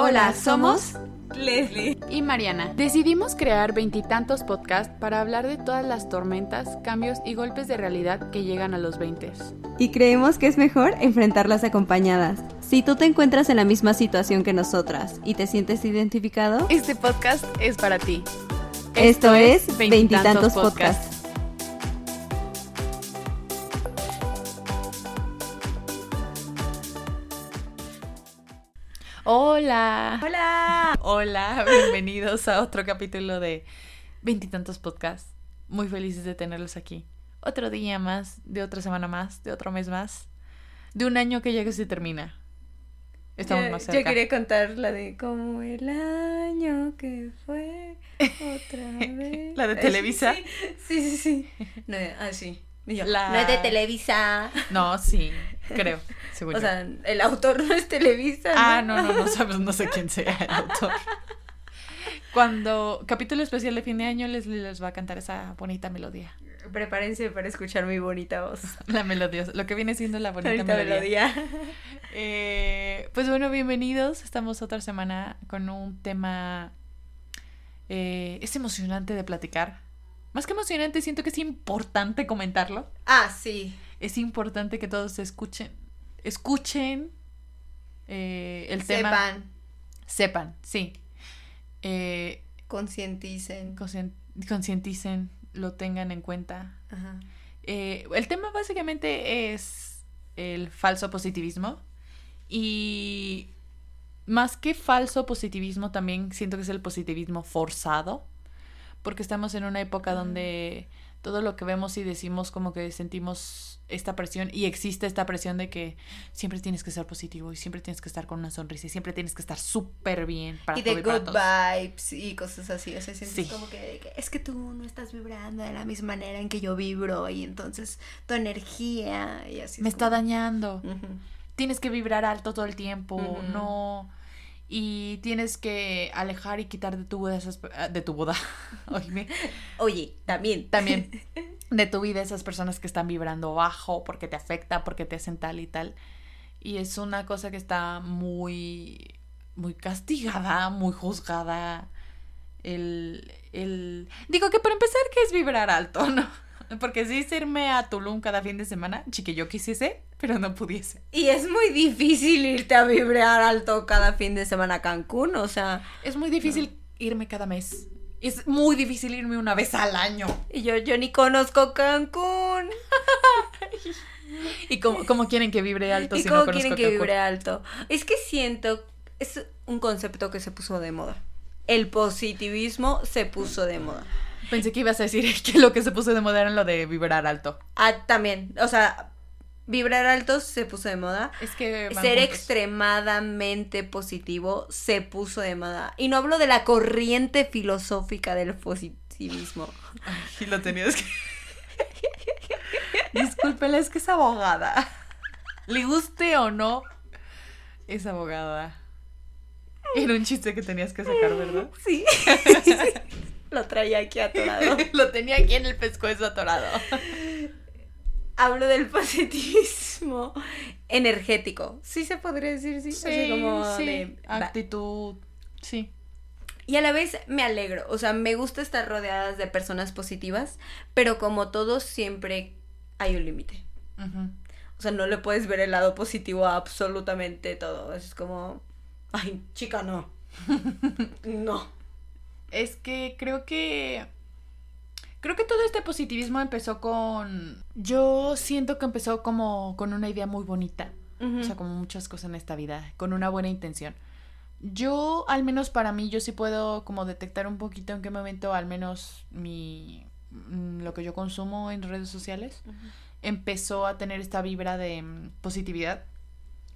Hola, somos Leslie y Mariana. Decidimos crear veintitantos podcasts para hablar de todas las tormentas, cambios y golpes de realidad que llegan a los 20. Y creemos que es mejor enfrentarlas acompañadas. Si tú te encuentras en la misma situación que nosotras y te sientes identificado, este podcast es para ti. Esto, es Veintitantos Podcasts. Hola. Hola. Hola, bienvenidos a otro capítulo de Veintitantos Podcasts. Muy felices de tenerlos aquí. Otro día más, de otra semana más, de otro mes más, de un año que ya que se termina. Estamos yo, más cerca. Yo quería contar la de como el año que fue otra vez. ¿La de Televisa? Sí, sí, sí. sí. No, ah, sí. Yo, La- No es de Televisa. No, sí, creo. según O yo. sea, el autor no es Televisa. Ah, no, no, no sabes, no sé quién sea el autor. Cuando capítulo especial de fin de año les, les va a cantar esa bonita melodía. Prepárense para escuchar mi bonita voz. La melodía, lo que viene siendo la bonita Bonita melodía. melodía. Eh, pues bueno, bienvenidos. Estamos otra semana con un tema. eh, es emocionante de platicar. Más que emocionante, siento que es importante comentarlo. Ah, sí. Es importante que todos escuchen. Escuchen eh, el tema. Sepan, Sepan, sí. Eh, concienticen. concienticen, lo tengan en cuenta. Ajá. Eh, el tema básicamente es el falso positivismo. Y más que falso positivismo, también siento que es el positivismo forzado. Porque estamos en una época donde todo lo que vemos y decimos como que sentimos esta presión y existe esta presión de que siempre tienes que ser positivo y siempre tienes que estar con una sonrisa y siempre tienes que estar súper bien para Y de good todos. vibes y cosas así. O sea, sientes Sí. como que, es que tú no estás vibrando de la misma manera en que yo vibro y entonces tu energía y así. Me es está como- dañando. Tienes que vibrar alto todo el tiempo, no y tienes que alejar y quitar de tu vida esas ah, de tu boda, Oye, también. también de tu vida esas personas que están vibrando bajo porque te afecta, porque te hacen tal y tal. Y es una cosa que está muy muy castigada, muy juzgada. El, el... Digo que para empezar, que es vibrar alto, no? Porque sí es irme a Tulum cada fin de semana, chique, yo quisiese, pero no pudiese. Y es muy difícil irte a vibrar alto cada fin de semana a Cancún, o sea, Es muy difícil irme cada mes. Es muy difícil irme una vez al año. y yo, yo ni conozco Cancún. ¿Y cómo, cómo quieren que vibre alto ¿Y si cómo no quieren que Cancún? vibre alto? Es que siento, es un concepto que se puso de moda. El positivismo se puso de moda. Pensé que ibas a decir que lo que se puso de moda era lo de vibrar alto. Ah, también, o sea, vibrar alto se puso de moda. Es que Ser juntos. extremadamente positivo se puso de moda. Y no hablo de la corriente filosófica del positivismo. Ay, lo tenías que... Discúlpela, es que es abogada. Le guste o no, es abogada. Era un chiste que tenías que sacar, ¿verdad? Sí. Lo traía aquí atorado. lo tenía aquí en el pescuezo atorado. Hablo del positivismo energético. Sí se podría decir, sí. Así como sí. de-. Actitud, sí. Y a la vez me alegro. O sea, me gusta estar rodeadas de personas positivas, pero como todos, siempre hay un límite. O sea, no le puedes ver el lado positivo a absolutamente todo. Es como, ay, chica, no. no. Es que creo que. Creo que todo este positivismo empezó con. Yo siento que empezó como con una idea muy bonita. O sea, como muchas cosas en esta vida, con una buena intención. Yo, al menos para mí, yo sí puedo como detectar un poquito en qué momento, al menos mi mm, lo que yo consumo en redes sociales, empezó a tener esta vibra de mm, positividad.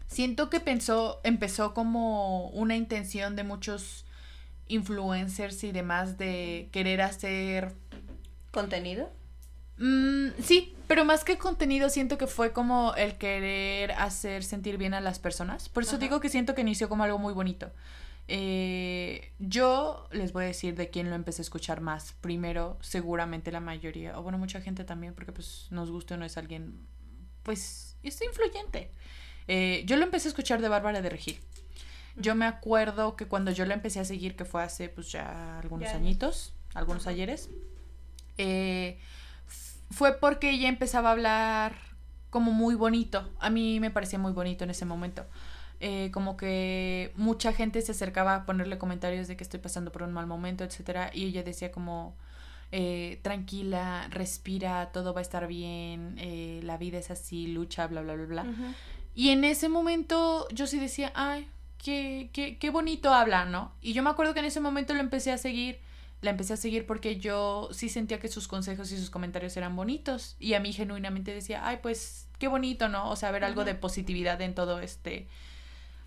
Siento que pensó, empezó como una intención de muchos influencers y demás de querer hacer ¿Contenido? Mm, sí, pero más que contenido, siento que fue como el querer hacer sentir bien a las personas. Por eso Ajá. digo que siento que inició como algo muy bonito. Eh, yo les voy a decir de quién lo empecé a escuchar más. Primero, seguramente la mayoría, o bueno, mucha gente también, porque pues nos guste o no es alguien, pues, es influyente. Eh, yo lo empecé a escuchar de Bárbara de Regil. Yo me acuerdo que cuando yo la empecé a seguir, que fue hace pues ya algunos añitos, algunos ayeres, eh, fue porque ella empezaba a hablar como muy bonito. A mí me parecía muy bonito en ese momento. Eh, como que mucha gente se acercaba a ponerle comentarios de que estoy pasando por un mal momento, etcétera, y ella decía como eh, tranquila, respira, todo va a estar bien, eh, la vida es así, lucha, bla, bla, bla, bla. Y en ese momento yo sí decía, ay, qué, qué, qué bonito habla, ¿no? Y yo me acuerdo que en ese momento lo empecé a seguir, la empecé a seguir porque yo sí sentía que sus consejos y sus comentarios eran bonitos. Y a mí genuinamente decía, ay, pues qué bonito, ¿no? O sea, ver algo de positividad en todo este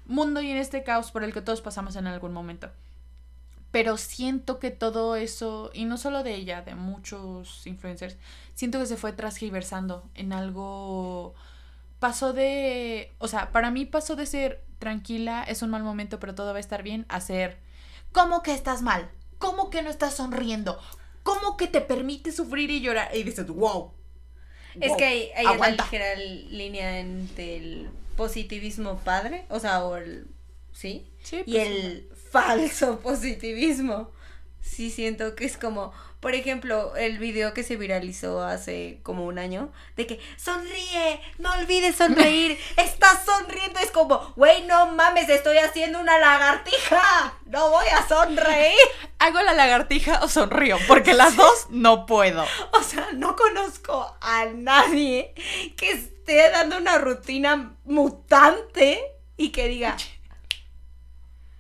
mundo y en este caos por el que todos pasamos en algún momento pero siento que todo eso, y no solo de ella, de muchos influencers, siento que se fue transgiversando en algo... Pasó de... O sea, para mí pasó de ser tranquila, es un mal momento, pero todo va a estar bien, a ser... ¿Cómo que estás mal? ¿Cómo que no estás sonriendo? ¿Cómo que te permite sufrir y llorar? Y dices, wow. Es que hay, hay una ligera línea entre el positivismo padre, o sea, o el... ¿Sí? Sí. y pues, el falso positivismo. Sí siento que es como, por ejemplo, el video que se viralizó hace como un año, de que sonríe, no olvides sonreír, estás sonriendo, es como, güey, no mames, estoy haciendo una lagartija, no voy a sonreír. Hago la lagartija o sonrío, porque las dos no puedo. O sea, no conozco a nadie que esté dando una rutina mutante y que diga,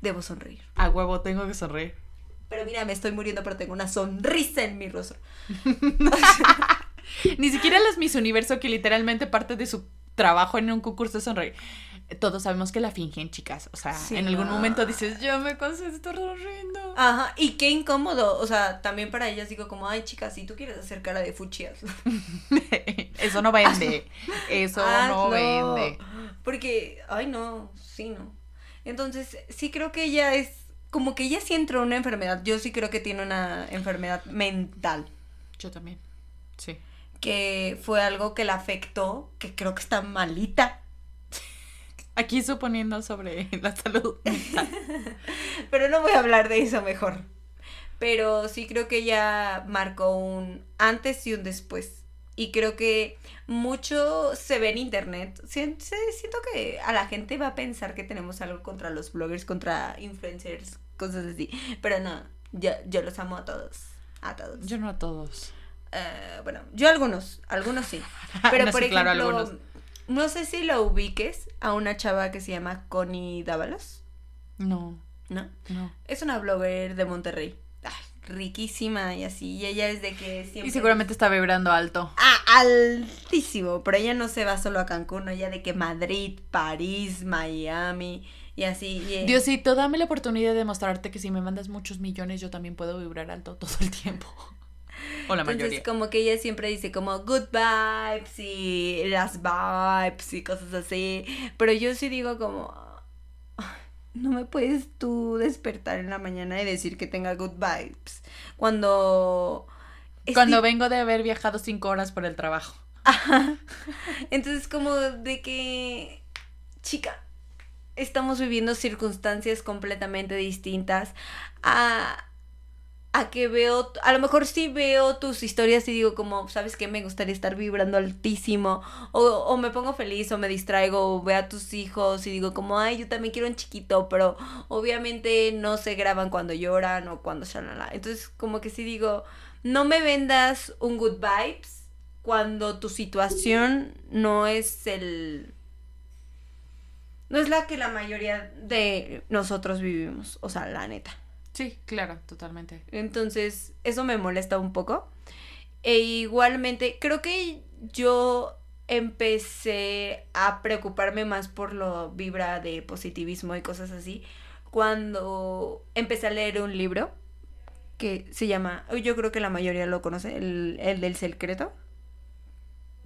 debo sonreír. A huevo, tengo que sonreír. Pero mira, me estoy muriendo, pero tengo una sonrisa en mi rostro. Ni siquiera las Miss Universo, que literalmente parte de su trabajo en un concurso de sonreír. Todos sabemos que la fingen, chicas. O sea, en algún momento dices, yo me concentro sonriendo. Ajá, y qué incómodo. O sea, también para ellas digo como, ay, chicas, si tú quieres hacer cara de fuchias. Eso no vende. Eso no vende. Porque, ay, no, sí, no. Entonces, sí creo que ella es, como que ella sí entró en una enfermedad. Yo sí creo que tiene una enfermedad mental. Yo también, sí. Que fue algo que la afectó, que creo que está malita. Aquí suponiendo sobre la salud mental. Pero no voy a hablar de eso mejor. Pero sí creo que ella marcó un antes y un después. Y creo que mucho se ve en internet. Siento, que a la gente va a pensar que tenemos algo contra los bloggers, contra influencers, cosas así. Pero no, yo, yo los amo a todos. A todos. Yo no a todos. Eh, bueno, yo algunos, algunos sí. Pero por ejemplo, no sé si lo ubiques a una chava que se llama Connie Dávalos. No. ¿No? No. Es una blogger de Monterrey riquísima y así. Y ella es de que siempre. Y seguramente está vibrando alto. Ah, altísimo. Pero ella no se va solo a Cancún, ¿no? ella de que Madrid, París, Miami y así. Diosito, dame la oportunidad de mostrarte que si me mandas muchos millones, yo también puedo vibrar alto todo el tiempo. O la Entonces, como que ella siempre dice como good vibes y las vibes y cosas así. Pero yo sí digo como, no me puedes tú despertar en la mañana y decir que tenga good vibes. Cuando... Cuando vengo de haber viajado cinco horas por el trabajo. Entonces como de que, chica, estamos viviendo circunstancias completamente distintas a a que veo, a lo mejor sí veo tus historias y digo como, ¿sabes qué? Me gustaría estar vibrando altísimo, o, o me pongo feliz, o me distraigo, o veo a tus hijos y digo como, ay, yo también quiero un chiquito, pero obviamente no se graban cuando lloran o cuando shalala. Entonces como que sí digo, no me vendas un good vibes cuando tu situación no es el... No es la que la mayoría de nosotros vivimos, o sea, la neta. Sí, claro, totalmente. Entonces, eso me molesta un poco. E igualmente, creo que yo empecé a preocuparme más por lo vibra de positivismo y cosas así cuando empecé a leer un libro que se llama, yo creo que la mayoría lo conoce, el, el del secreto,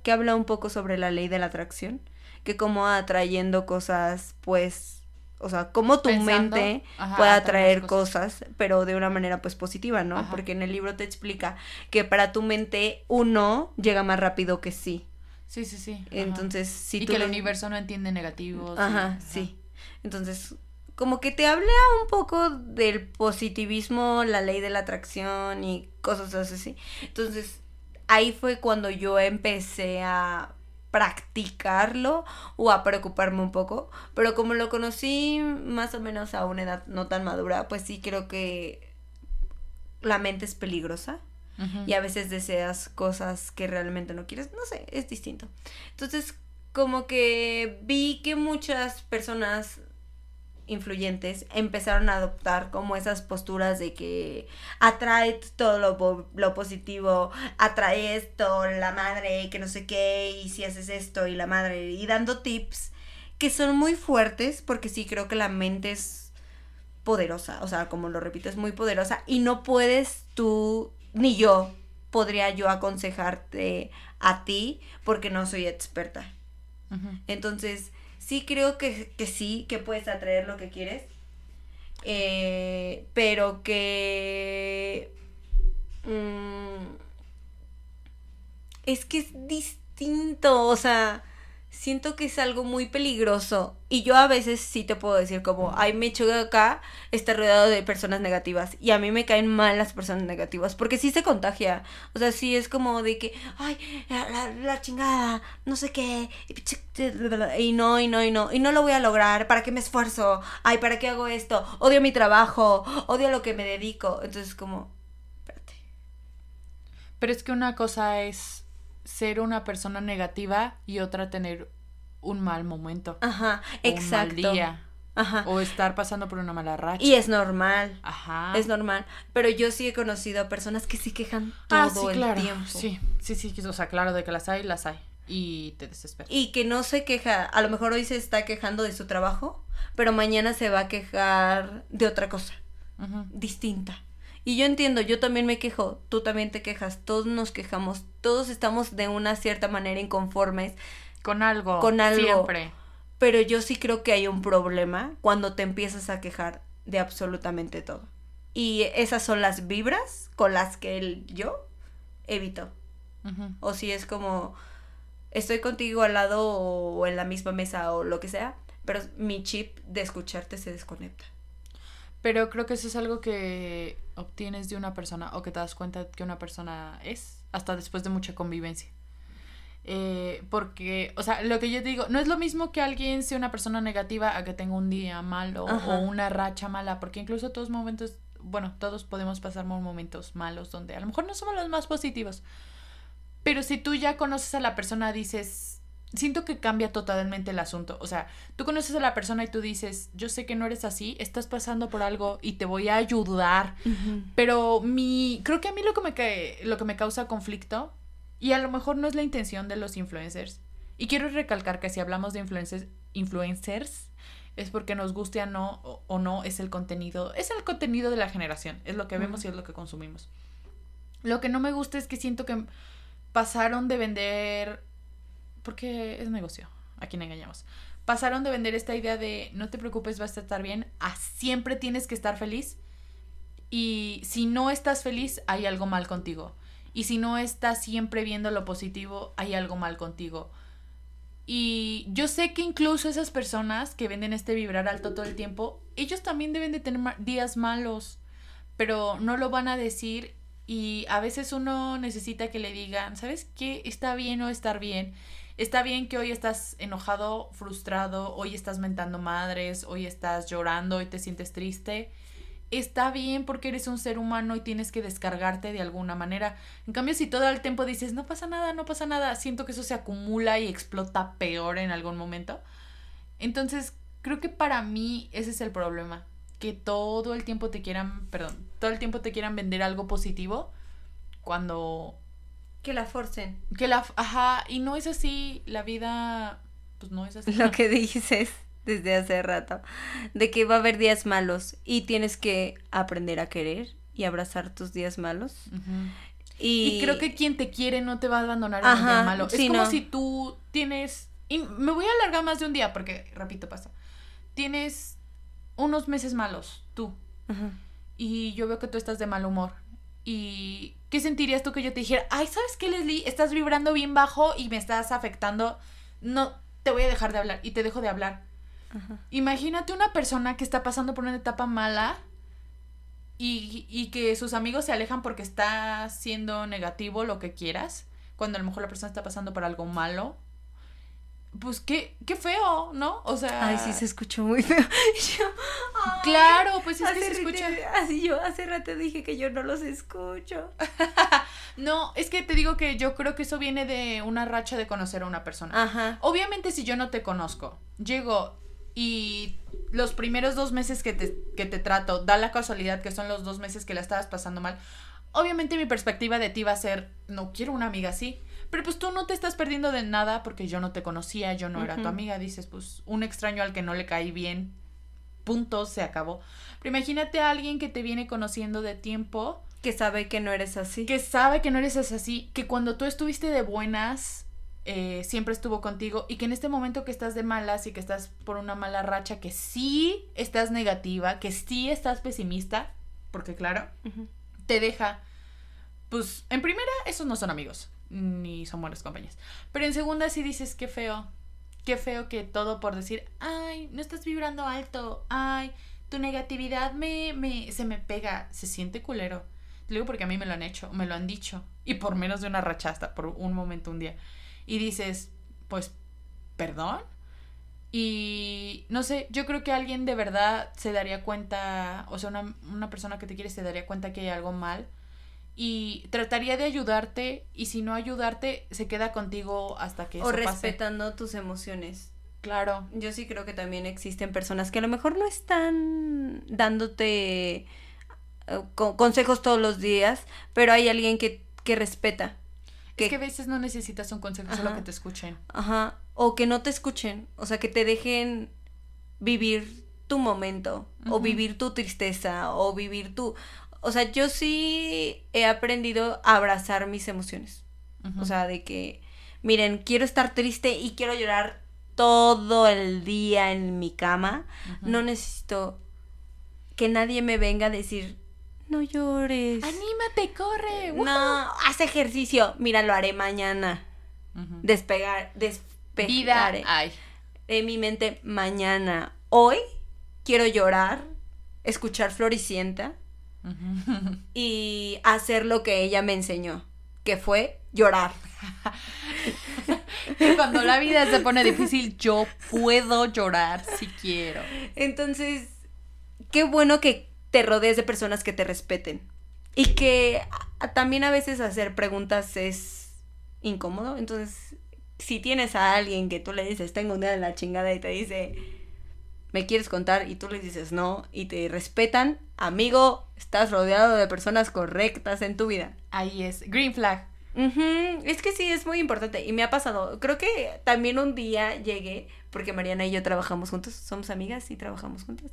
que habla un poco sobre la ley de la atracción, que como atrayendo cosas pues o sea, cómo tu mente puede atraer cosas. pero de una manera pues positiva, ¿no? Porque en el libro te explica que para tu mente uno llega más rápido que sí. Sí, sí, sí. Entonces, si y que el universo no entiende negativos. Ajá, sí. Entonces, como que te habla un poco del positivismo, la ley de la atracción y cosas así. Entonces, ahí fue cuando yo empecé a practicarlo o a preocuparme un poco, pero como lo conocí más o menos a una edad no tan madura, pues sí creo que la mente es peligrosa y a veces deseas cosas que realmente no quieres, no sé, es distinto. Entonces, como que vi que muchas personas influyentes empezaron a adoptar como esas posturas de que atrae todo lo, positivo, atrae esto, la madre, que no sé qué, y si haces esto y la madre, y dando tips que son muy fuertes porque sí creo que la mente es poderosa, o sea, como lo repito, es muy poderosa y no puedes tú, ni yo, podría yo aconsejarte a ti porque no soy experta. Entonces, sí creo que, sí, que puedes atraer lo que quieres. Eh, pero que... Mm, es que es distinto, o sea, siento que es algo muy peligroso. Y yo a veces sí te puedo decir como, ay, me choca acá, está rodeado de personas negativas. Y a mí me caen mal las personas negativas, porque sí se contagia. O sea, sí es como de que, ay, la, chingada, no sé qué. Y no, y no, y no. Y no lo voy a lograr. ¿Para qué me esfuerzo? Ay, ¿para qué hago esto? Odio mi trabajo, odio lo que me dedico. Entonces como, espérate. Pero es que una cosa es ser una persona negativa y otra tener un mal momento. Ajá, exacto. Un mal día. Ajá. O estar pasando por una mala racha. Y es normal. Ajá. Es normal. Pero yo sí he conocido a personas que se quejan ah, todo el tiempo. Sí, sí, sí. O sea, claro, de que las hay, las hay. Y te desesperas. Y que no se queja. A lo mejor hoy se está quejando de su trabajo, pero mañana se va a quejar de otra cosa. Distinta. Y yo entiendo, yo también me quejo, tú también te quejas, todos nos quejamos, todos estamos de una cierta manera inconformes. Con algo. Con algo. Siempre. Pero yo sí creo que hay un problema cuando te empiezas a quejar de absolutamente todo. Y esas son las vibras con las que él, yo evito. O si es como, estoy contigo al lado o en la misma mesa o lo que sea, pero mi chip de escucharte se desconecta. Pero creo que eso es algo que obtienes de una persona o que te das cuenta que una persona es hasta después de mucha convivencia. Eh, porque, o sea, lo que yo digo, no es lo mismo que alguien sea una persona negativa a que tenga un día malo o una racha mala, porque incluso todos momentos, bueno, todos podemos pasar momentos malos donde a lo mejor no somos los más positivos. Pero si tú ya conoces a la persona, dices, siento que cambia totalmente el asunto. O sea, tú conoces a la persona y tú dices, yo sé que no eres así, estás pasando por algo y te voy a ayudar. Pero mi, creo que a mí lo que me lo que me causa conflicto, y a lo mejor no es la intención de los influencers, y quiero recalcar que si hablamos de influencers, influencers es porque nos guste o no, o, no, es el contenido, es el contenido de la generación, es lo que vemos y es lo que consumimos. Lo que no me gusta es que siento que pasaron de vender porque es negocio, a quien engañamos. Pasaron de vender esta idea de no te preocupes, vas a estar bien, a siempre tienes que estar feliz. Y si no estás feliz, hay algo mal contigo. Y si no estás siempre viendo lo positivo, hay algo mal contigo. Y yo sé que incluso esas personas que venden este vibrar alto todo el tiempo, ellos también deben de tener días malos, pero no lo van a decir y a veces uno necesita que le digan, ¿sabes qué? Está bien o estar bien. Está bien que hoy estás enojado, frustrado, hoy estás mentando madres, hoy estás llorando y te sientes triste. Está bien porque eres un ser humano y tienes que descargarte de alguna manera. En cambio, si todo el tiempo dices, no pasa nada, no pasa nada, siento que eso se acumula y explota peor en algún momento. Entonces, creo que para mí ese es el problema. Que todo el tiempo te quieran, perdón, todo el tiempo te quieran vender algo positivo cuando que la forcen. Que la, ajá, y no es así, la vida, pues no es así. Lo que dices desde hace rato, de que va a haber días malos y tienes que aprender a querer y abrazar tus días malos. y... creo que quien te quiere no te va a abandonar en un día malo. es como si tú tienes, y me voy a alargar más de un día porque, repito, pasa, tienes unos meses malos, tú. Y yo veo que tú estás de mal humor. Y ¿qué sentirías tú que yo te dijera, ay, ¿sabes qué, Leslie? Estás vibrando bien bajo y me estás afectando. No, te voy a dejar de hablar y te dejo de hablar. Imagínate una persona que está pasando por una etapa mala y, y que sus amigos se alejan porque está siendo negativo lo que quieras, cuando a lo mejor la persona está pasando por algo malo pues qué, qué feo, ¿no? O sea. Ay, sí, se escuchó muy feo. claro, pues es que se escucha. Así yo hace rato dije que yo no los escucho. no, es que te digo que yo creo que eso viene de una racha de conocer a una persona. Ajá. Obviamente, si yo no te conozco, llego y los primeros dos meses que te, que te trato, da la casualidad que son los dos meses que la estabas pasando mal. Obviamente mi perspectiva de ti va a ser, no quiero una amiga así pero pues tú no te estás perdiendo de nada porque yo no te conocía, yo no era tu amiga. Dices, pues un extraño al que no le cae bien. Punto, se acabó. Pero imagínate a alguien que te viene conociendo de tiempo. Que sabe que no eres así. Que sabe que no eres así. Que cuando tú estuviste de buenas, eh, siempre estuvo contigo. Y que en este momento que estás de malas y que estás por una mala racha, que sí estás negativa, que sí estás pesimista, porque claro, te deja. Pues en primera, esos no son amigos ni son buenas compañías. Pero en segunda sí dices, qué feo, qué feo que todo por decir, ay, no estás vibrando alto, ay, tu negatividad me, me, se me pega, se siente culero. Te digo porque a mí me lo han hecho, me lo han dicho, y por menos de una rachasta, por un momento, un día. Y dices, pues, perdón. Y no sé, yo creo que alguien de verdad se daría cuenta, o sea, una, una persona que te quiere se daría cuenta que hay algo mal y trataría de ayudarte y si no ayudarte se queda contigo hasta que o respetando tus emociones. Claro. Yo sí creo que también existen personas que a lo mejor no están dándote eh, consejos todos los días pero hay alguien que, que respeta que... es que a veces no necesitas un consejo solo que te escuchen. Ajá. O que no te escuchen o sea que te dejen vivir tu momento o vivir tu tristeza o vivir tu o sea, yo sí he aprendido a abrazar mis emociones. O sea, de que, miren, quiero estar triste y quiero llorar todo el día en mi cama. No necesito que nadie me venga a decir, no llores. Anímate, corre. No, haz ejercicio. Mira, lo haré mañana. Despegar, despegar. Vida, ay. En mi mente mañana. Hoy quiero llorar, escuchar Floricienta y hacer lo que ella me enseñó, que fue llorar. Cuando la vida se pone difícil, yo puedo llorar si quiero. Entonces, qué bueno que te rodees de personas que te respeten. Y que también a veces hacer preguntas es incómodo. Entonces, si tienes a alguien que tú le dices, tengo un día de la chingada y te dice, ¿me quieres contar? Y tú le dices no y te respetan, amigo, estás rodeado de personas correctas en tu vida. Ahí es, green flag. Es que sí, es muy importante y me ha pasado. Creo que también un día llegué, porque Mariana y yo trabajamos juntos, somos amigas y trabajamos juntas.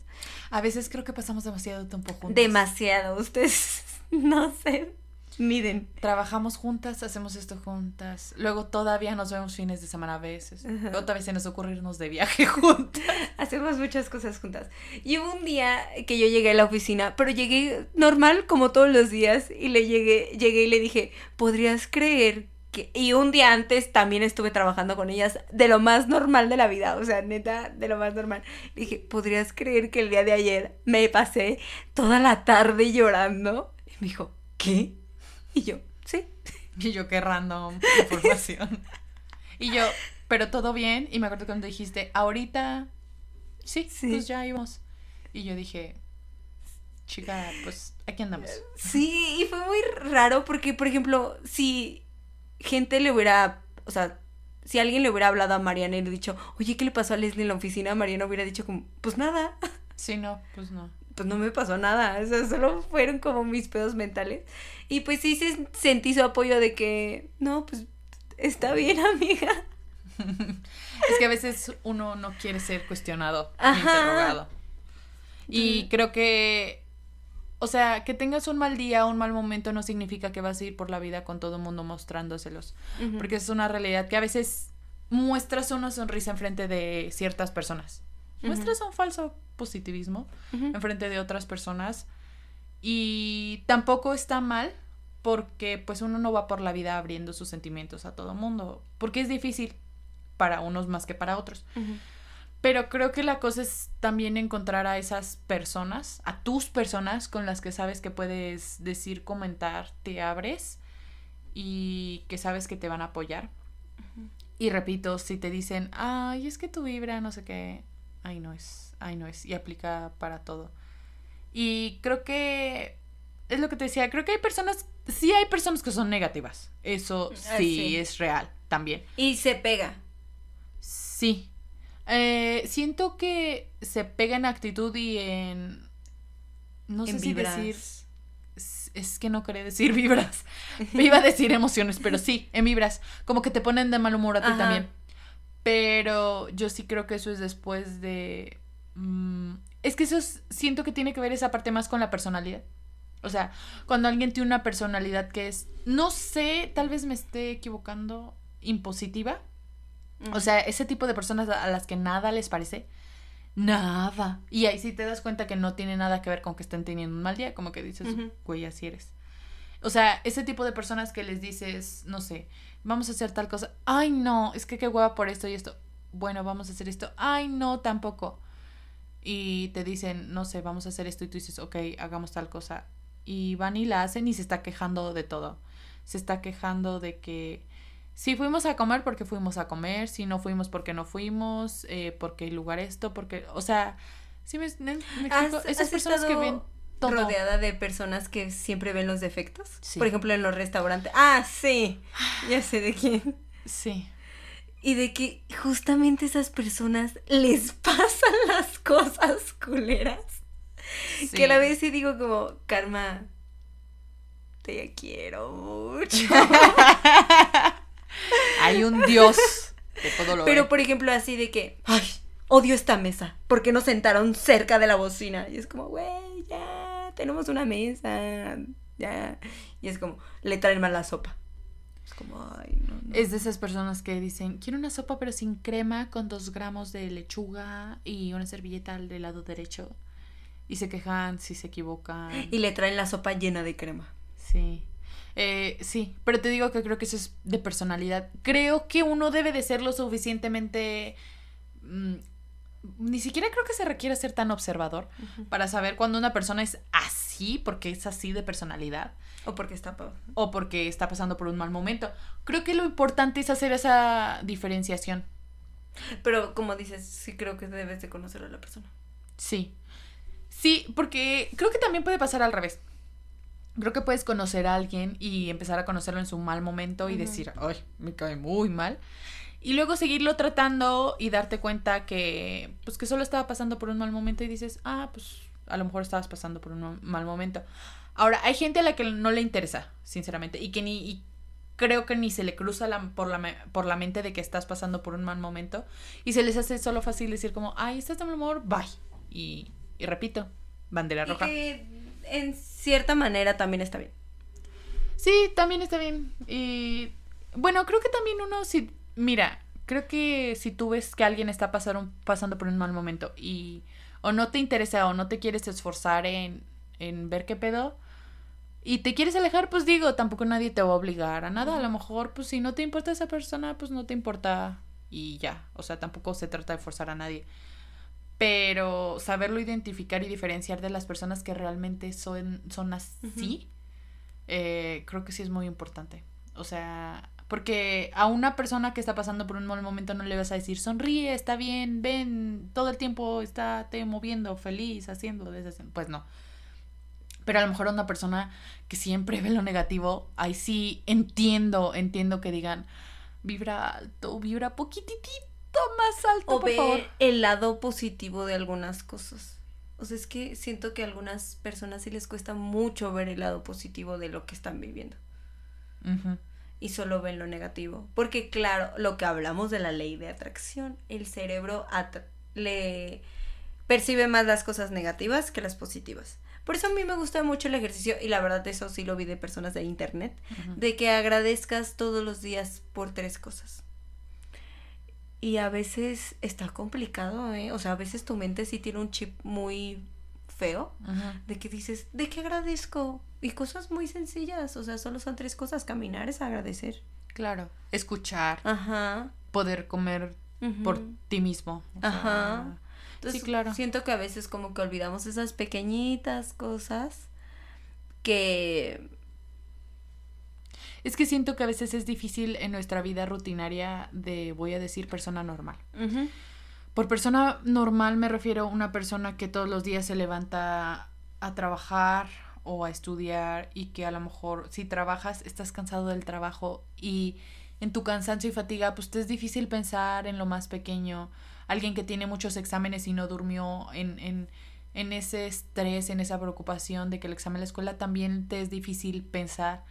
A veces creo que pasamos demasiado tiempo juntos. Demasiado, ustedes no sé. Miden. Trabajamos juntas, hacemos esto juntas. Luego todavía nos vemos fines de semana a veces. Luego todavía se nos ocurre irnos de viaje juntas. hacemos muchas cosas juntas. Y hubo un día que yo llegué a la oficina, pero llegué normal como todos los días y le llegué, llegué y le dije, ¿podrías creer que... Y un día antes también estuve trabajando con ellas de lo más normal de la vida, o sea, neta, de lo más normal. Le dije, ¿podrías creer que el día de ayer me pasé toda la tarde llorando? Y me dijo, ¿qué? Y yo, sí. Y yo, qué random información. y yo, pero todo bien. Y me acuerdo cuando dijiste, ahorita, sí, sí. pues ya íbamos. Y yo dije, chica, pues aquí andamos. Sí, y fue muy raro porque, por ejemplo, si gente le hubiera, o sea, si alguien le hubiera hablado a Mariana y le dicho, oye, ¿qué le pasó a Leslie en la oficina? Mariana hubiera dicho como, pues nada. Sí, no, pues no pues no me pasó nada, o sea, solo fueron como mis pedos mentales. Y pues sí sentí su apoyo de que, no, pues está bien, amiga. es que a veces uno no quiere ser cuestionado, interrogado. Y creo que, o sea, que tengas un mal día o un mal momento no significa que vas a ir por la vida con todo el mundo mostrándoselos. Porque es una realidad que a veces muestras una sonrisa enfrente de ciertas personas. Muestras un falso positivismo en frente de otras personas. Y tampoco está mal porque pues uno no va por la vida abriendo sus sentimientos a todo mundo, porque es difícil para unos más que para otros. Pero creo que la cosa es también encontrar a esas personas, a tus personas con las que sabes que puedes decir, comentar, te abres y que sabes que te van a apoyar. Y repito, si te dicen, ay, es que tu vibra, no sé qué, ay, no es, ay, no es, y aplica para todo. Y creo que es lo que te decía, creo que hay personas, sí hay personas que son negativas, eso Ah, sí, es real también. Y se pega. Sí. Eh, siento que se pega en actitud y en. No sé si decir. Es- Es que no quería decir vibras. Me iba a decir emociones, pero sí, en vibras. Como que te ponen de mal humor a ti Ajá. también. Pero yo sí creo que eso es después de. mm, es que eso es- siento que tiene que ver esa parte más con la personalidad. O sea, cuando alguien tiene una personalidad que es. No sé, tal vez me esté equivocando. Impositiva. O sea, ese tipo de personas a las que nada les parece. Nada. Y ahí sí te das cuenta que no tiene nada que ver con que estén teniendo un mal día. Como que dices, güey, así eres. O sea, ese tipo de personas que les dices, no sé, vamos a hacer tal cosa. Ay, no, es que qué hueva por esto y esto. Bueno, vamos a hacer esto. Ay, no, tampoco. Y te dicen, no sé, vamos a hacer esto y tú dices, ok, hagamos tal cosa. Y van y la hacen y se está quejando de todo. Se está quejando de que si fuimos a comer porque fuimos a comer, si no fuimos porque no fuimos, eh, porque el lugar esto, porque, o sea, sí me, me- me explico? ¿Has- Esas has personas que ven todo. rodeada de personas que siempre ven los defectos. Sí. Por ejemplo, en los restaurantes. Ah, sí. Ya sé de quién. Sí. Y de que justamente esas personas les pasan las cosas culeras. Que a la vez sí digo como, Karma, te quiero mucho. Hay un Dios que todo lo Pero ve. por ejemplo así de que, ay, odio esta mesa. porque nos sentaron cerca de la bocina? Y es como, güey, ya, tenemos una mesa. Ya. Y es como, le traen mal la sopa. Es como, ay, no, no. Es de esas personas que dicen, quiero una sopa pero sin crema, con dos gramos de lechuga y una servilleta del lado derecho. Y se quejan si se equivocan. Y le traen la sopa llena de crema. Sí. Eh, sí, pero te digo que creo que eso es de personalidad. Creo que uno debe de ser lo suficientemente... mm, ni siquiera creo que se requiera ser tan observador para saber cuando una persona es así, porque es así de personalidad, O porque está o porque está pasando por un mal momento. Creo que lo importante es hacer esa diferenciación. Pero como dices, sí creo que debes de conocer a la persona. Sí. Sí, porque creo que también puede pasar al revés. Creo que puedes conocer a alguien y empezar a conocerlo en su mal momento y decir, ay, me cae muy mal. Y luego seguirlo tratando y darte cuenta que, pues, que solo estaba pasando por un mal momento y dices, ah, pues, a lo mejor estabas pasando por un mal momento. Ahora, hay gente a la que no le interesa, sinceramente, y que ni, y creo que ni se le cruza la, por, la, por la mente de que estás pasando por un mal momento y se les hace solo fácil decir como, ay, estás de mal humor, bye. Y, y repito, bandera Y roja. que en cierta manera también está bien. Sí, también está bien. Y bueno, creo que también uno, si, mira, creo que si tú ves que alguien está pasar- pasando por un mal momento y o no te interesa o no te quieres esforzar en, en ver qué pedo y te quieres alejar, pues digo, tampoco nadie te va a obligar a nada. A lo mejor, pues si no te importa esa persona, pues no te importa y ya. O sea, tampoco se trata de forzar a nadie. Pero saberlo identificar y diferenciar de las personas que realmente son, son así, eh, creo que sí es muy importante. O sea, porque a una persona que está pasando por un mal momento no le vas a decir, sonríe, está bien, ven, todo el tiempo está te moviendo, feliz, haciendo, deshaciendo. Pues no. Pero a lo mejor a una persona que siempre ve lo negativo, ahí sí entiendo, entiendo que digan, vibra alto, vibra poquitito más alto, O por favor. el lado positivo de algunas cosas. O sea, es que siento que a algunas personas sí les cuesta mucho ver el lado positivo de lo que están viviendo. Y solo ven lo negativo. Porque claro, lo que hablamos de la ley de atracción, el cerebro le percibe más las cosas negativas que las positivas. Por eso a mí me gusta mucho el ejercicio y la verdad eso sí lo vi de personas de internet, de que agradezcas todos los días por tres cosas. Y a veces está complicado, ¿eh? O sea, a veces tu mente sí tiene un chip muy feo de que dices, ¿de qué agradezco? Y cosas muy sencillas, o sea, solo son tres cosas. Caminar es agradecer. Claro. Escuchar, Ajá. poder comer por ti mismo. Ajá. sí, claro. Siento que a veces como que olvidamos esas pequeñitas cosas que... Es que siento que a veces es difícil en nuestra vida rutinaria de, voy a decir, persona normal. Por persona normal me refiero a una persona que todos los días se levanta a trabajar o a estudiar y que a lo mejor si trabajas estás cansado del trabajo y en tu cansancio y fatiga pues te es difícil pensar en lo más pequeño. Alguien que tiene muchos exámenes y no durmió en, en, en ese estrés, en esa preocupación de que el examen de la escuela también te es difícil pensar.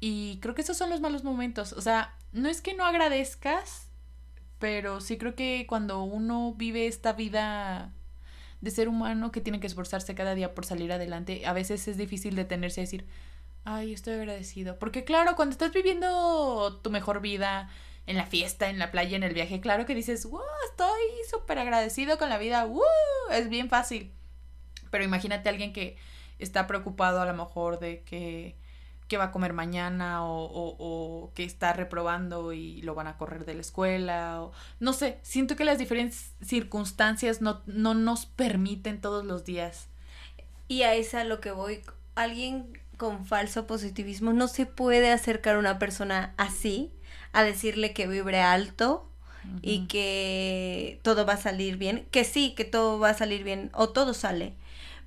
Y creo que esos son los malos momentos. O sea, no es que no agradezcas, pero sí creo que cuando uno vive esta vida de ser humano que tiene que esforzarse cada día por salir adelante, a veces es difícil detenerse y decir, ay, estoy agradecido. Porque claro, cuando estás viviendo tu mejor vida, en la fiesta, en la playa, en el viaje, claro que dices, wow, estoy súper agradecido con la vida, wow, es bien fácil. Pero imagínate a alguien que está preocupado a lo mejor de que qué va a comer mañana o, o, o, que está reprobando y lo van a correr de la escuela o no sé, siento que las diferentes circunstancias no, no nos permiten todos los días. Y a esa lo que voy, alguien con falso positivismo no se puede acercar a una persona así a decirle que vibre alto y que todo va a salir bien, que sí, que todo va a salir bien o todo sale,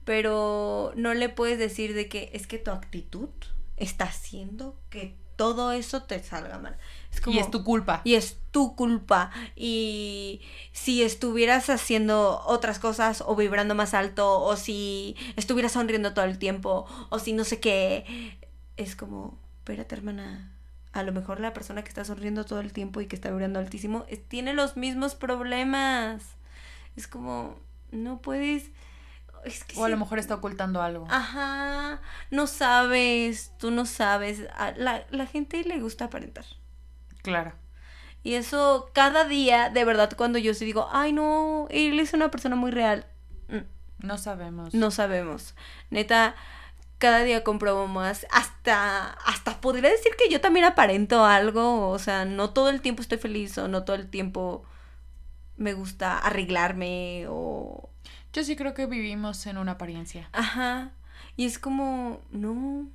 pero no le puedes decir de que es que tu actitud está haciendo que todo eso te salga mal. y es tu culpa. Y es tu culpa. Y si estuvieras haciendo otras cosas o vibrando más alto o si estuvieras sonriendo todo el tiempo o si no sé qué, es como, espérate hermana, a lo mejor la persona que está sonriendo todo el tiempo y que está vibrando altísimo tiene los mismos problemas. Es como, no puedes o a lo mejor está ocultando algo. Ajá, no sabes, tú no sabes. A la, la gente le gusta aparentar. Claro. Y eso cada día, de verdad, cuando yo sí digo, ay no, él es una persona muy real. Mm. No sabemos. No sabemos. Neta, cada día compruebo más. Hasta, hasta podría decir que yo también aparento algo. O sea, no todo el tiempo estoy feliz o no todo el tiempo me gusta arreglarme o yo sí creo que vivimos en una apariencia. Ajá. Y es como, no,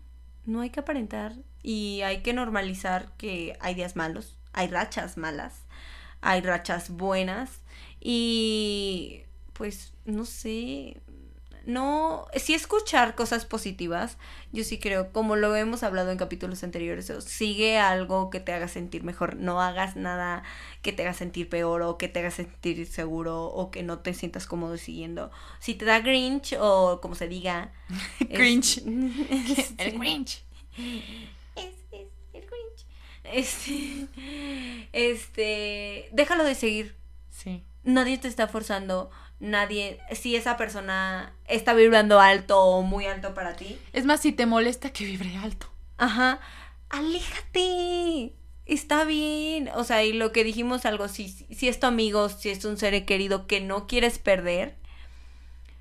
no hay que aparentar y hay que normalizar que hay días malos, hay rachas malas, hay rachas buenas y pues no sé, no, sí escuchar cosas positivas, yo sí creo, como lo hemos hablado en capítulos anteriores, sigue algo que te haga sentir mejor, no hagas nada que te haga sentir peor o que te haga sentir seguro o que no te sientas cómodo siguiendo. Si te da grinch o como se diga... grinch. el grinch. Es, es, el grinch. Este, este, déjalo de seguir. Sí. Nadie te está forzando nadie, si esa persona está vibrando alto o muy alto para ti. Es más, si te molesta que vibre alto. Ajá, aléjate. Está bien. O sea, y lo que dijimos algo, si, si es tu amigo, si es un ser querido que no quieres perder.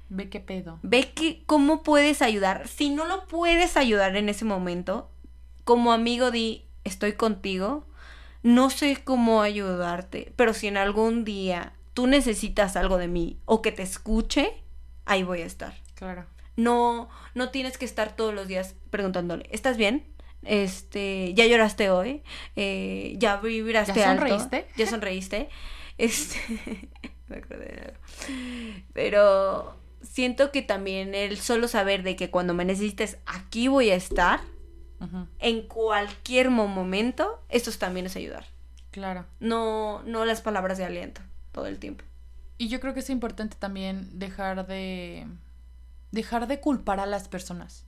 Ve qué pedo. Ve que, cómo puedes ayudar. Si no lo puedes ayudar en ese momento, como amigo di, estoy contigo. No sé cómo ayudarte, pero si en algún día tú necesitas algo de mí o que te escuche, ahí voy a estar. Claro. No, no tienes que estar todos los días preguntándole, ¿estás bien? Este, ¿ya lloraste hoy? Eh, ¿Ya vibraste ¿Ya sonreíste? ¿Ya sonreíste? Este, me acordé de algo. Pero siento que también el solo saber de que cuando me necesites, aquí voy a estar, en cualquier momento, esto también es ayudar. Claro. No, no las palabras de aliento todo el tiempo. Y yo creo que es importante también dejar de dejar de culpar a las personas.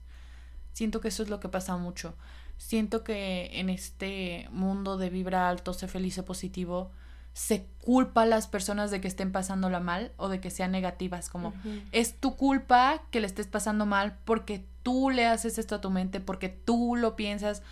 Siento que eso es lo que pasa mucho. Siento que en este mundo de vibra alto, sé feliz, sé positivo, se culpa a las personas de que estén pasándola mal o de que sean negativas, como es tu culpa que le estés pasando mal porque tú le haces esto a tu mente, porque tú lo piensas.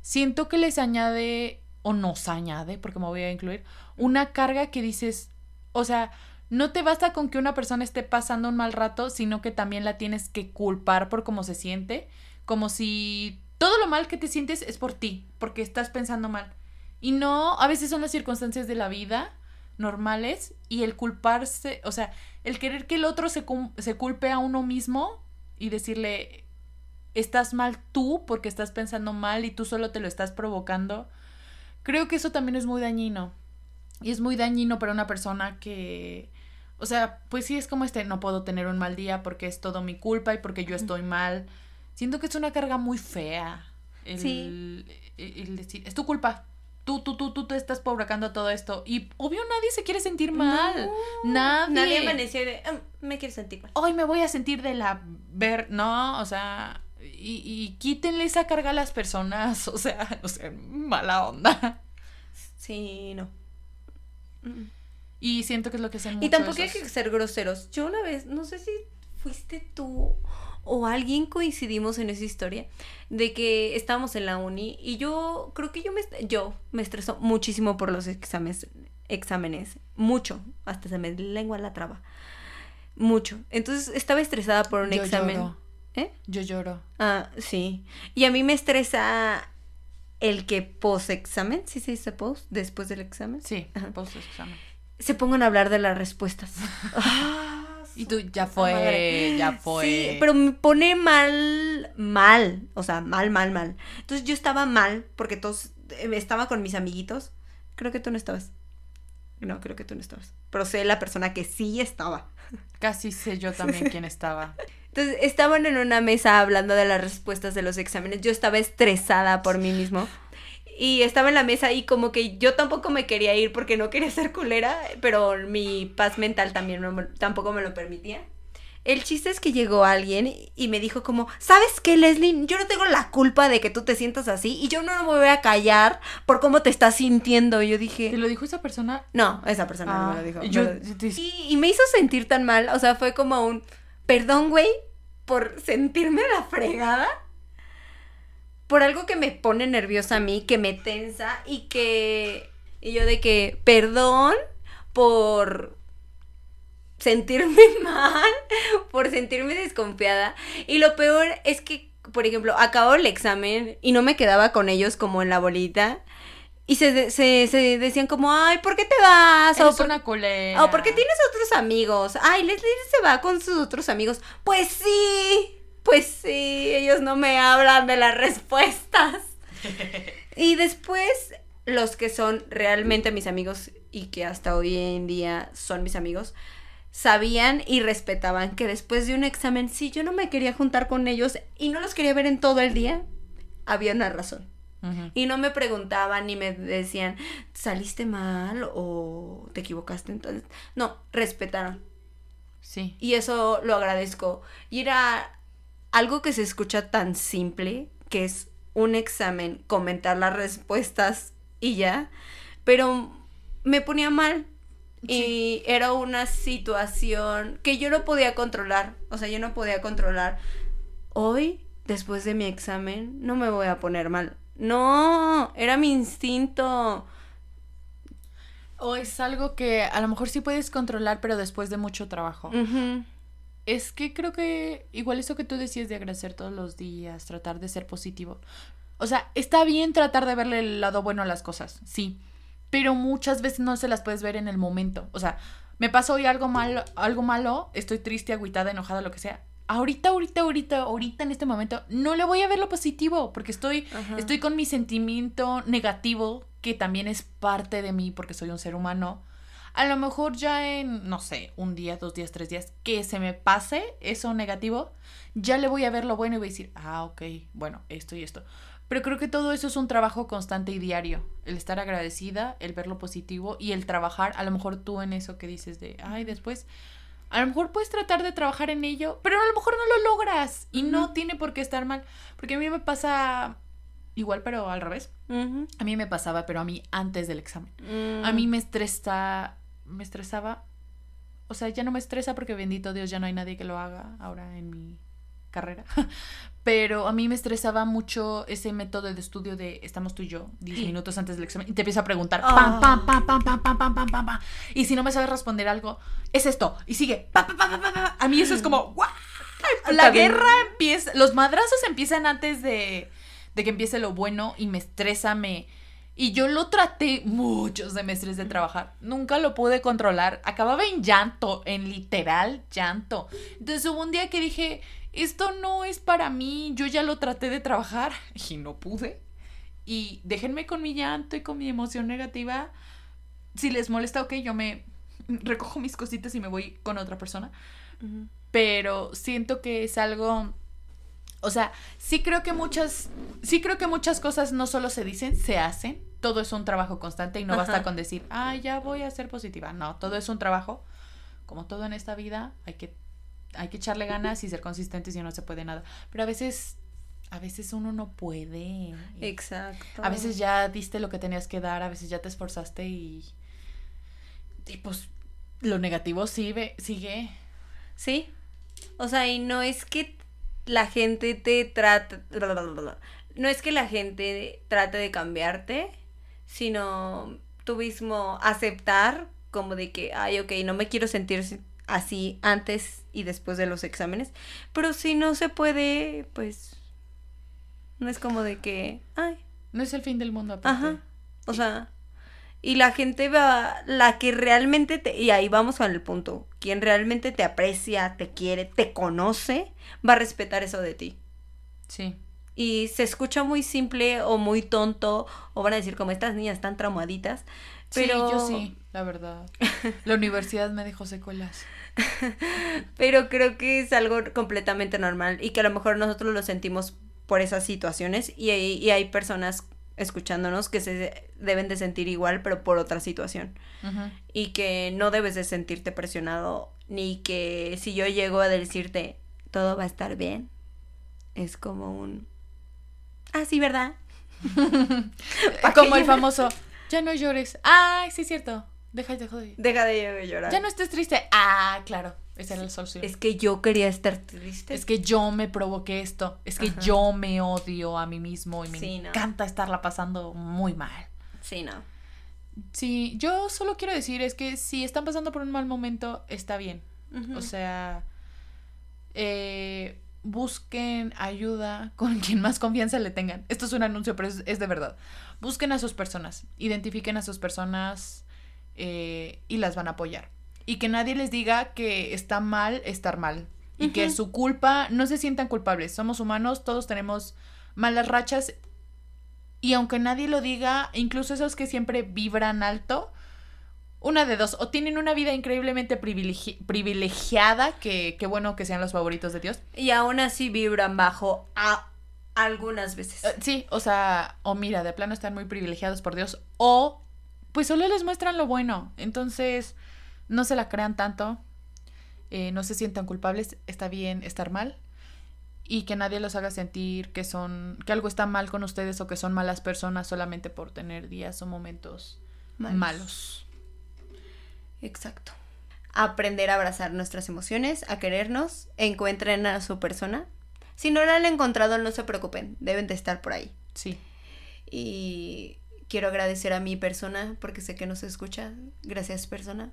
Siento que les añade o nos añade, porque me voy a incluir, una carga que dices, o sea, no te basta con que una persona esté pasando un mal rato, sino que también la tienes que culpar por cómo se siente, como si todo lo mal que te sientes es por ti, porque estás pensando mal. Y no, a veces son las circunstancias de la vida, normales y el culparse, o sea, el querer que el otro se, se culpe a uno mismo y decirle, estás mal tú porque estás pensando mal y tú solo te lo estás provocando, creo que eso también es muy dañino. Y es muy dañino para una persona que, o sea, pues sí es como este, no puedo tener un mal día porque es todo mi culpa y porque yo estoy mal. Siento que es una carga muy fea. El, sí. el decir, es tu culpa, tú, tú, tú, tú te estás provocando todo esto. Y obvio nadie se quiere sentir mal. nadie. Nadie amaneció de, ah, me quiero sentir mal. Hoy me voy a sentir de la ver, no, o sea, y, y quítenle esa carga a las personas, o sea, no sé, mala onda. Sí, no. Y siento que es lo que hacen Y tampoco hay que ser groseros. Yo una vez, no sé si fuiste tú o alguien coincidimos en esa historia de que estábamos en la uni y yo creo que yo me yo me estreso muchísimo por los exámenes exámenes mucho hasta se me lengua la traba mucho. Entonces estaba estresada por un examen. ¿Eh? yo lloro. Ah sí. Y a mí me estresa el que post examen sí se dice post después del examen sí post examen se pongan a hablar de las respuestas Y tú, ya fue, ya fue. Sí, pero me pone mal, mal, o sea, mal, mal, mal. Entonces yo estaba mal porque todos, eh, estaba con mis amiguitos. Creo que tú no estabas. No, creo que tú no estabas. Pero sé la persona que sí estaba. Casi sé yo también quién estaba. Entonces estaban en una mesa hablando de las respuestas de los exámenes. Yo estaba estresada por mí mismo y estaba en la mesa y como que yo tampoco me quería ir porque no quería ser culera, pero mi paz mental también tampoco me lo permitía. El chiste es que llegó alguien y me dijo como, ¿sabes qué, Leslie? Yo no tengo la culpa de que tú te sientas así y yo no me voy a callar por cómo te estás sintiendo. Y yo dije... ¿Te lo dijo esa persona? No, esa persona no me lo dijo. Y, y me hizo sentir tan mal, o sea, fue como un, perdón, güey, por sentirme la fregada por algo que me pone nerviosa a mí, que me tensa y que... Y yo de que, perdón por sentirme mal, por sentirme desconfiada. Y lo peor es que, por ejemplo, acabo el examen y no me quedaba con ellos como en la bolita. Y se, se, se decían como, ay, ¿por qué te vas? o por, una culera. O porque tienes otros amigos. Ay, Leslie se va con sus otros amigos. Pues sí, pues sí, ellos no me hablan de las respuestas. y después, los que son realmente mis amigos y que hasta hoy en día son mis amigos, sabían y respetaban que después de un examen, si yo no me quería juntar con ellos y no los quería ver en todo el día, había una razón. Y no me preguntaban ni me decían, ¿saliste mal o te equivocaste? Entonces, no, respetaron. Sí. Y eso lo agradezco. Y era algo que se escucha tan simple, que es un examen, comentar las respuestas y ya, pero me ponía mal. Y era una situación que yo no podía controlar. O sea, yo no podía controlar. Hoy, después de mi examen, no me voy a poner mal. No, era mi instinto. O es algo que a lo mejor sí puedes controlar, pero después de mucho trabajo. Es que creo que igual eso que tú decías de agradecer todos los días, tratar de ser positivo. O sea, está bien tratar de verle el lado bueno a las cosas, sí. Pero muchas veces no se las puedes ver en el momento. O sea, me pasó hoy algo malo, algo malo, estoy triste, agüitada, enojada, lo que sea. Ahorita, ahorita, ahorita, ahorita en este momento, no le voy a ver lo positivo, porque estoy, estoy con mi sentimiento negativo, que también es parte de mí, porque soy un ser humano a lo mejor ya en, no sé, un día, dos días, tres días, que se me pase eso negativo, ya le voy a ver lo bueno y voy a decir, ah, ok, bueno, esto y esto. Pero creo que todo eso es un trabajo constante y diario. El estar agradecida, el ver lo positivo y el trabajar, a lo mejor tú en eso que dices de, ay, después, a lo mejor puedes tratar de trabajar en ello, pero a lo mejor no lo logras y no tiene por qué estar mal. Porque a mí me pasa igual, pero al revés. A mí me pasaba, pero a mí antes del examen. A mí me estresa me estresaba. O sea, ya no me estresa porque bendito Dios ya no hay nadie que lo haga ahora en mi carrera. Pero a mí me estresaba mucho ese método de estudio de estamos tú y yo, 10 minutos antes del examen, y te empieza a preguntar, pam, pam, pam, pam, pam, pam, pam, pam, pam, Y si no me sabes responder algo, es esto, y sigue, pam, pam, pam, pam, A mí eso es como, La guerra empieza, los madrazos empiezan antes de, de que empiece lo bueno y me estresa, me, Y yo lo traté muchos semestres de trabajar. Nunca lo pude controlar. Acababa en llanto, en literal llanto. Entonces hubo un día que dije, esto no es para mí. Yo ya lo traté de trabajar y no pude. Y déjenme con mi llanto y con mi emoción negativa. Si les molesta, ok, yo me recojo mis cositas y me voy con otra persona. Pero siento que es algo o sea, sí creo que muchas, sí creo que muchas cosas no solo se dicen, se hacen. Todo es un trabajo constante y no basta con decir, ah, ya voy a ser positiva. No, todo es un trabajo. Como todo en esta vida, hay que, hay que echarle ganas y ser consistentes y no se puede nada. Pero a veces, a veces uno no puede. Exacto. A veces ya diste lo que tenías que dar, a veces ya te esforzaste y, y pues lo negativo sigue, sigue. Sí. O sea, y no es que la gente te trata... No es que la gente trate de cambiarte, sino tú mismo aceptar como de que, ay, ok, no me quiero sentir así antes y después de los exámenes, pero si no se puede, pues no es como de que, ay. No es el fin del mundo. Aparte. Ajá. O sea, y la gente va, la que realmente te, y ahí vamos al punto, quien realmente te aprecia, te quiere, te conoce, va a respetar eso de ti. Sí. Y se escucha muy simple o muy tonto, o van a decir como estas niñas están traumaditas. Pero... Sí, yo sí, la verdad. La universidad me dejó secuelas. pero creo que es algo completamente normal y que a lo mejor nosotros lo sentimos por esas situaciones y, y hay personas escuchándonos que se deben de sentir igual, pero por otra situación. Y que no debes de sentirte presionado, ni que si yo llego a decirte, todo va a estar bien, es como un... Ah, sí, ¿verdad? como el famoso, ya no llores. Ay, sí es cierto. Deja de. Deja de llorar. Ya no estés triste. Ah, claro. Esa era la solución. Es que yo quería estar triste. Es que yo me provoqué esto. Es que yo me odio a mí mismo y me encanta estarla pasando muy mal. Sí, no. Sí, yo solo quiero decir es que si están pasando por un mal momento, está bien. O sea, eh, busquen ayuda con quien más confianza le tengan. Esto es un anuncio, pero es, es de verdad. Busquen a sus personas, identifiquen a sus personas eh, y las van a apoyar. Y que nadie les diga que está mal estar mal. Y que su culpa, no se sientan culpables. Somos humanos, todos tenemos malas rachas. Y aunque nadie lo diga, incluso esos que siempre vibran alto, una de dos, o tienen una vida increíblemente privilegiada, que, que, bueno que sean los favoritos de Dios. Y aún así vibran bajo a algunas veces. Eh, sí, o sea, o mira, de plano están muy privilegiados por Dios, o pues solo les muestran lo bueno. Entonces, no se la crean tanto, eh, no se sientan culpables, está bien estar mal y que nadie los haga sentir que son que algo está mal con ustedes o que son malas personas solamente por tener días o momentos malos. Exacto. Aprender a abrazar nuestras emociones, a querernos, encuentren a su persona. Si no la han encontrado, no se preocupen, deben de estar por ahí. Sí. Y quiero agradecer a mi persona porque sé que nos escucha. Gracias, persona.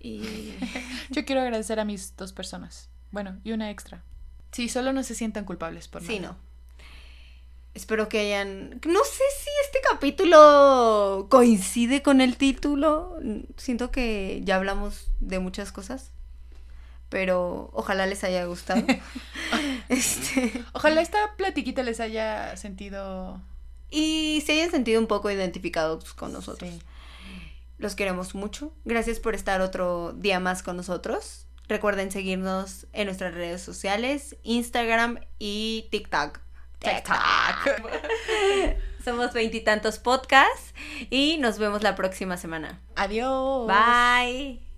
Y yo quiero agradecer a mis dos personas. Bueno, y una extra. Sí, solo no se sientan culpables por Sí, no. Espero que hayan... No sé si este capítulo coincide con el título. Siento que ya hablamos de muchas cosas. Pero ojalá les haya gustado. este... Ojalá esta platiquita les haya sentido y se hayan sentido un poco identificados con nosotros. Los queremos mucho. Gracias por estar otro día más con nosotros. Recuerden seguirnos en nuestras redes sociales, Instagram y TikTok. TikTok. Somos veintitantos podcasts y nos vemos la próxima semana. Adiós. Bye.